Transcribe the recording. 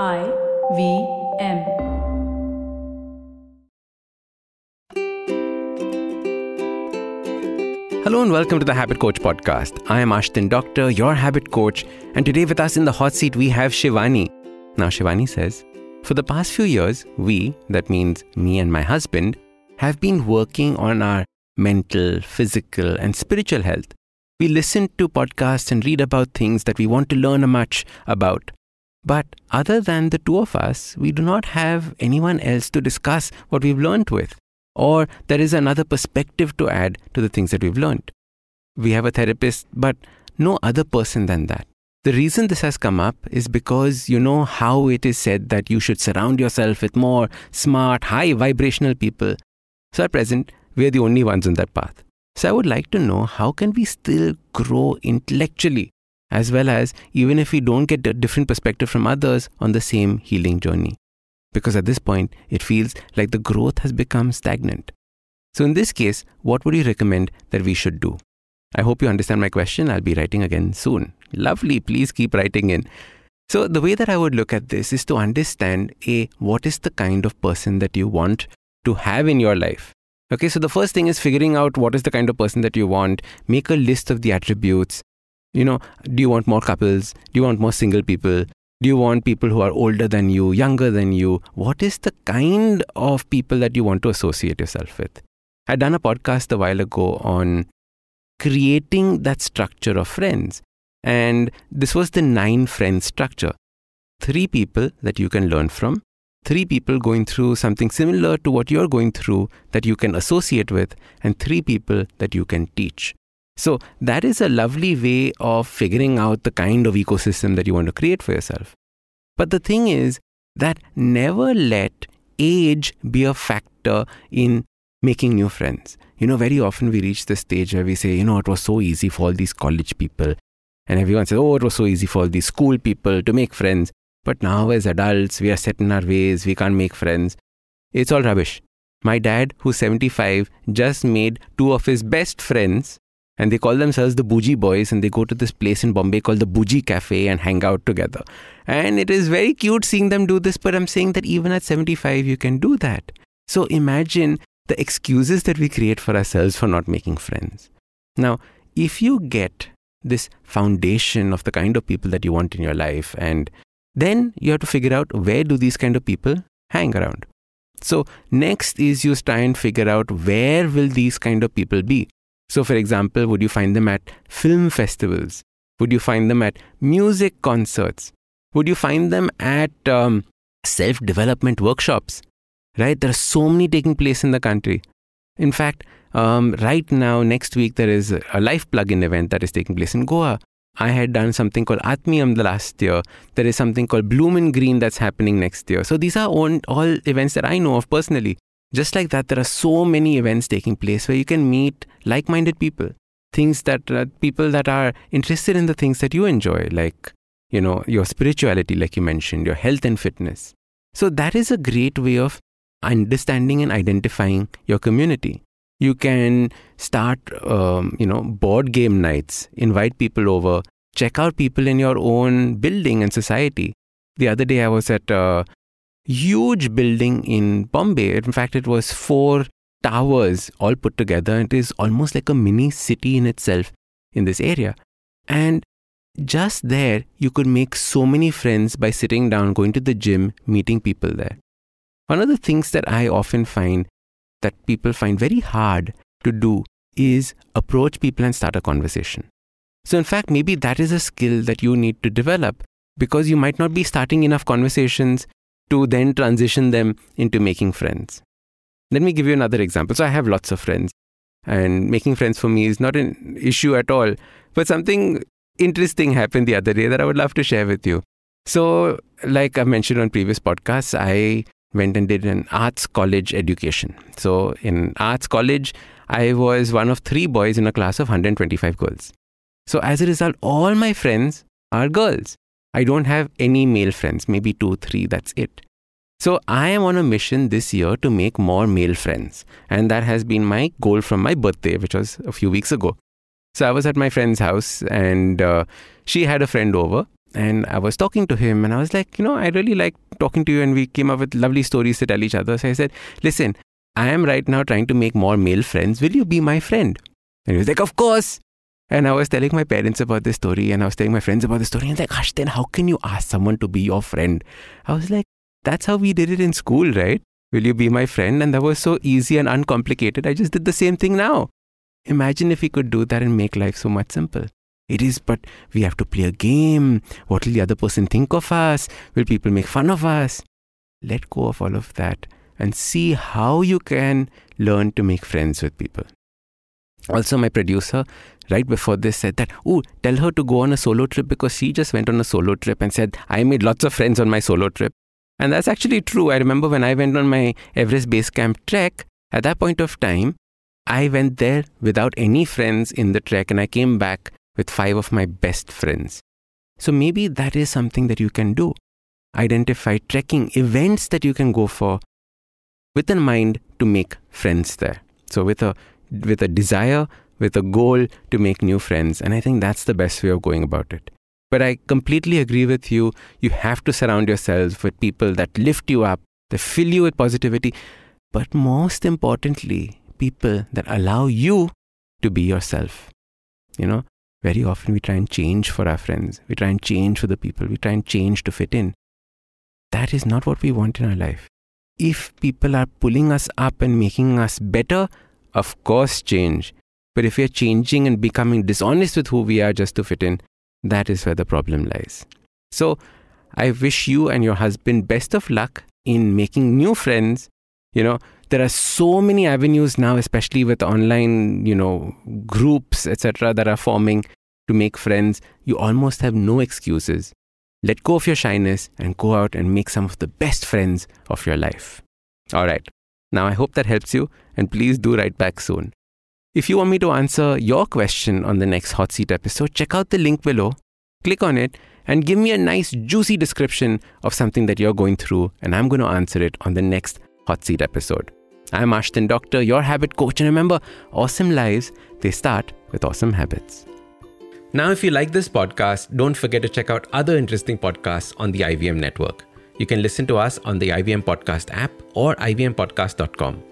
I V M. Hello and welcome to the Habit Coach podcast. I am Ashdin Doctor, your habit coach, and today with us in the hot seat we have Shivani. Now, Shivani says, For the past few years, we, that means me and my husband, have been working on our mental, physical, and spiritual health. We listen to podcasts and read about things that we want to learn much about. But other than the two of us, we do not have anyone else to discuss what we've learned with or there is another perspective to add to the things that we've learned. We have a therapist, but no other person than that. The reason this has come up is because you know how it is said that you should surround yourself with more smart, high vibrational people. So at present, we are the only ones on that path. So I would like to know how can we still grow intellectually as well as even if we don't get a different perspective from others on the same healing journey because at this point it feels like the growth has become stagnant. So, in this case, what would you recommend that we should do? I hope you understand my question. I'll be writing again soon. Lovely, please keep writing in. So, the way that I would look at this is to understand A, what is the kind of person that you want to have in your life? Okay, so the first thing is figuring out what is the kind of person that you want. Make a list of the attributes. You know, do you want more couples? Do you want more single people? Do you want people who are older than you, younger than you? What is the kind of people that you want to associate yourself with? I'd done a podcast a while ago on creating that structure of friends. And this was the nine friends structure. Three people that you can learn from, three people going through something similar to what you're going through that you can associate with, and three people that you can teach. So, that is a lovely way of figuring out the kind of ecosystem that you want to create for yourself. But the thing is that never let age be a factor in making new friends. You know, very often we reach the stage where we say, you know, it was so easy for all these college people. And everyone says, oh, it was so easy for all these school people to make friends. But now, as adults, we are set in our ways, we can't make friends. It's all rubbish. My dad, who's 75, just made two of his best friends and they call themselves the Bougie Boys and they go to this place in Bombay called the Bougie Cafe and hang out together. And it is very cute seeing them do this, but I'm saying that even at 75, you can do that. So imagine the excuses that we create for ourselves for not making friends. Now, if you get this foundation of the kind of people that you want in your life, and then you have to figure out where do these kind of people hang around. So next is you try and figure out where will these kind of people be. So, for example, would you find them at film festivals? Would you find them at music concerts? Would you find them at um, self development workshops? Right? There are so many taking place in the country. In fact, um, right now, next week, there is a life plug-in event that is taking place in Goa. I had done something called Atmiyam the last year. There is something called Bloom and Green that's happening next year. So these are all, all events that I know of personally. Just like that, there are so many events taking place where you can meet like minded people, things that uh, people that are interested in the things that you enjoy, like, you know, your spirituality, like you mentioned, your health and fitness. So that is a great way of understanding and identifying your community. You can start, um, you know, board game nights, invite people over, check out people in your own building and society. The other day, I was at uh, huge building in Bombay. In fact, it was four towers all put together. It is almost like a mini city in itself in this area. And just there, you could make so many friends by sitting down, going to the gym, meeting people there. One of the things that I often find that people find very hard to do is approach people and start a conversation. So, in fact, maybe that is a skill that you need to develop because you might not be starting enough conversations to then transition them into making friends. Let me give you another example. So I have lots of friends, and making friends for me is not an issue at all. But something interesting happened the other day that I would love to share with you. So, like I mentioned on previous podcasts, I went and did an arts college education. So, in arts college, I was one of three boys in a class of 125 girls. So, as a result, all my friends are girls. I don't have any male friends, maybe two, three, that's it. So I am on a mission this year to make more male friends. And that has been my goal from my birthday, which was a few weeks ago. So I was at my friend's house and uh, she had a friend over. and I was talking to him, and I was like, you know, I really like talking to you, and we came up with lovely stories to tell each other. So I said, listen, I am right now trying to make more male friends. Will you be my friend? And he was like, of course. And I was telling my parents about this story, and I was telling my friends about the story. And I was like, Ashdin how can you ask someone to be your friend? I was like, that's how we did it in school, right? Will you be my friend? And that was so easy and uncomplicated. I just did the same thing now. Imagine if we could do that and make life so much simple. It is, but we have to play a game. What will the other person think of us? Will people make fun of us? Let go of all of that and see how you can learn to make friends with people. Also, my producer, right before this, said that, oh, tell her to go on a solo trip because she just went on a solo trip and said, I made lots of friends on my solo trip. And that's actually true. I remember when I went on my Everest Base Camp trek, at that point of time, I went there without any friends in the trek and I came back with five of my best friends. So maybe that is something that you can do. Identify trekking events that you can go for with a mind to make friends there. So with a with a desire, with a goal to make new friends. And I think that's the best way of going about it. But I completely agree with you. You have to surround yourself with people that lift you up, that fill you with positivity, but most importantly, people that allow you to be yourself. You know, very often we try and change for our friends, we try and change for the people, we try and change to fit in. That is not what we want in our life. If people are pulling us up and making us better, of course, change. But if we are changing and becoming dishonest with who we are just to fit in, that is where the problem lies. So, I wish you and your husband best of luck in making new friends. You know, there are so many avenues now, especially with online, you know, groups, etc., that are forming to make friends. You almost have no excuses. Let go of your shyness and go out and make some of the best friends of your life. All right. Now, I hope that helps you, and please do write back soon. If you want me to answer your question on the next Hot Seat episode, check out the link below, click on it, and give me a nice, juicy description of something that you're going through, and I'm going to answer it on the next Hot Seat episode. I'm Ashdin Doctor, your habit coach, and remember, awesome lives, they start with awesome habits. Now, if you like this podcast, don't forget to check out other interesting podcasts on the IVM network. You can listen to us on the IVM Podcast app or ivmpodcast.com.